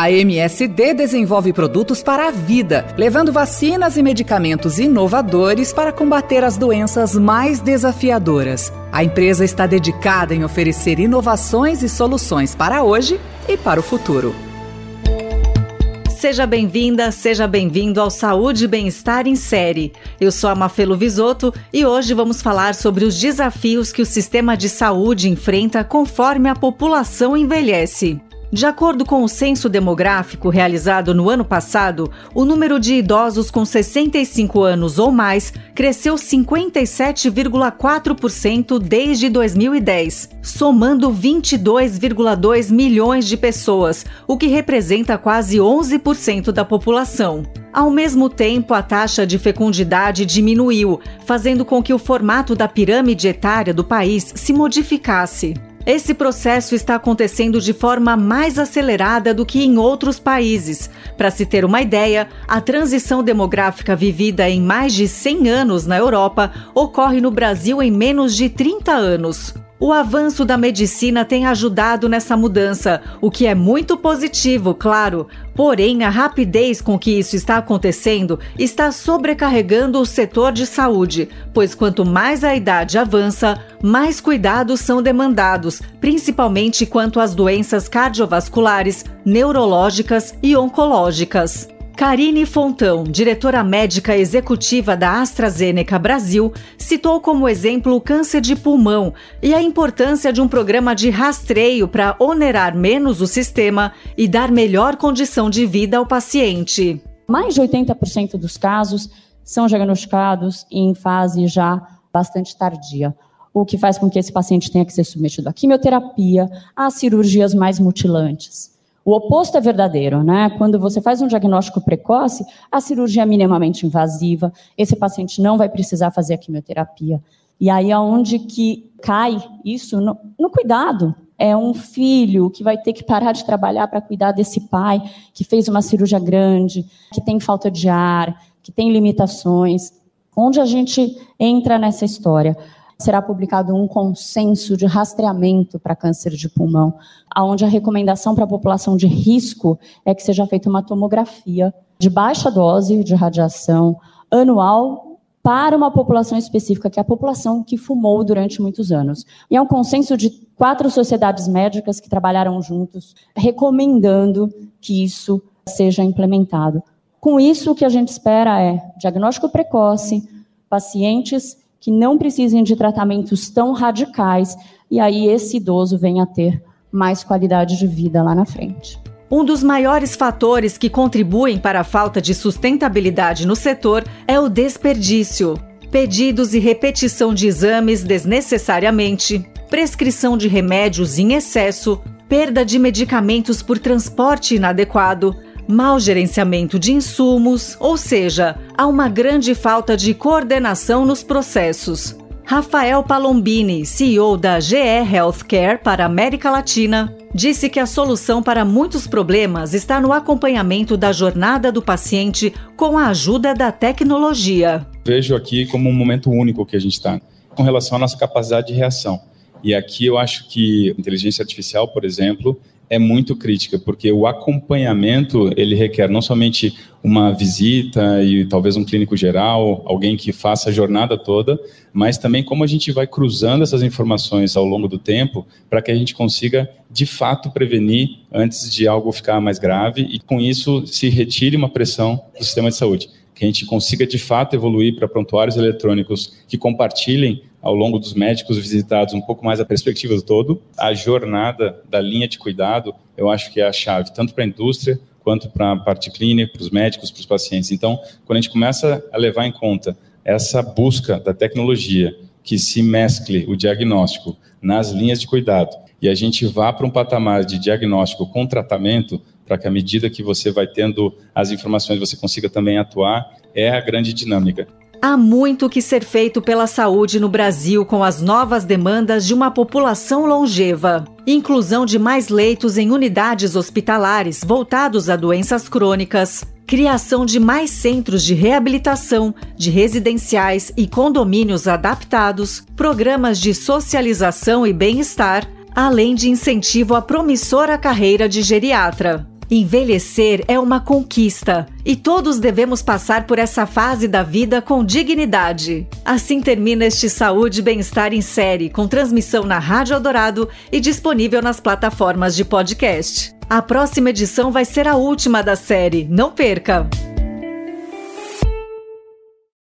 A MSD desenvolve produtos para a vida, levando vacinas e medicamentos inovadores para combater as doenças mais desafiadoras. A empresa está dedicada em oferecer inovações e soluções para hoje e para o futuro. Seja bem-vinda, seja bem-vindo ao Saúde e Bem-Estar em Série. Eu sou a Mafelo Visoto e hoje vamos falar sobre os desafios que o sistema de saúde enfrenta conforme a população envelhece. De acordo com o censo demográfico realizado no ano passado, o número de idosos com 65 anos ou mais cresceu 57,4% desde 2010, somando 22,2 milhões de pessoas, o que representa quase 11% da população. Ao mesmo tempo, a taxa de fecundidade diminuiu, fazendo com que o formato da pirâmide etária do país se modificasse. Esse processo está acontecendo de forma mais acelerada do que em outros países. Para se ter uma ideia, a transição demográfica vivida em mais de 100 anos na Europa ocorre no Brasil em menos de 30 anos. O avanço da medicina tem ajudado nessa mudança, o que é muito positivo, claro. Porém, a rapidez com que isso está acontecendo está sobrecarregando o setor de saúde, pois quanto mais a idade avança, mais cuidados são demandados, principalmente quanto às doenças cardiovasculares, neurológicas e oncológicas. Karine Fontão, diretora médica executiva da AstraZeneca Brasil, citou como exemplo o câncer de pulmão e a importância de um programa de rastreio para onerar menos o sistema e dar melhor condição de vida ao paciente. Mais de 80% dos casos são diagnosticados em fase já bastante tardia o que faz com que esse paciente tenha que ser submetido à quimioterapia, a cirurgias mais mutilantes. O oposto é verdadeiro, né? Quando você faz um diagnóstico precoce, a cirurgia é minimamente invasiva, esse paciente não vai precisar fazer a quimioterapia. E aí aonde é que cai isso no, no cuidado. É um filho que vai ter que parar de trabalhar para cuidar desse pai que fez uma cirurgia grande, que tem falta de ar, que tem limitações. Onde a gente entra nessa história? Será publicado um consenso de rastreamento para câncer de pulmão, onde a recomendação para a população de risco é que seja feita uma tomografia de baixa dose de radiação anual para uma população específica, que é a população que fumou durante muitos anos. E é um consenso de quatro sociedades médicas que trabalharam juntos, recomendando que isso seja implementado. Com isso, o que a gente espera é diagnóstico precoce, pacientes que não precisem de tratamentos tão radicais e aí esse idoso venha a ter mais qualidade de vida lá na frente. Um dos maiores fatores que contribuem para a falta de sustentabilidade no setor é o desperdício. Pedidos e repetição de exames desnecessariamente, prescrição de remédios em excesso, perda de medicamentos por transporte inadequado, mau gerenciamento de insumos, ou seja, há uma grande falta de coordenação nos processos. Rafael Palombini, CEO da GE Healthcare para a América Latina, disse que a solução para muitos problemas está no acompanhamento da jornada do paciente com a ajuda da tecnologia. Vejo aqui como um momento único que a gente está com relação à nossa capacidade de reação. E aqui eu acho que inteligência artificial, por exemplo, é muito crítica, porque o acompanhamento ele requer não somente uma visita e talvez um clínico geral, alguém que faça a jornada toda, mas também como a gente vai cruzando essas informações ao longo do tempo para que a gente consiga de fato prevenir antes de algo ficar mais grave e com isso se retire uma pressão do sistema de saúde. Que a gente consiga de fato evoluir para prontuários eletrônicos que compartilhem ao longo dos médicos visitados um pouco mais a perspectiva do todo. A jornada da linha de cuidado, eu acho que é a chave, tanto para a indústria quanto para a parte clínica, para os médicos, para os pacientes. Então, quando a gente começa a levar em conta essa busca da tecnologia que se mescle o diagnóstico nas linhas de cuidado e a gente vá para um patamar de diagnóstico com tratamento, para que à medida que você vai tendo as informações você consiga também atuar, é a grande dinâmica. Há muito que ser feito pela saúde no Brasil com as novas demandas de uma população longeva. Inclusão de mais leitos em unidades hospitalares voltados a doenças crônicas. Criação de mais centros de reabilitação, de residenciais e condomínios adaptados. Programas de socialização e bem-estar. Além de incentivo à promissora carreira de geriatra. Envelhecer é uma conquista e todos devemos passar por essa fase da vida com dignidade. Assim termina este Saúde e Bem-Estar em série, com transmissão na Rádio Eldorado e disponível nas plataformas de podcast. A próxima edição vai ser a última da série, não perca!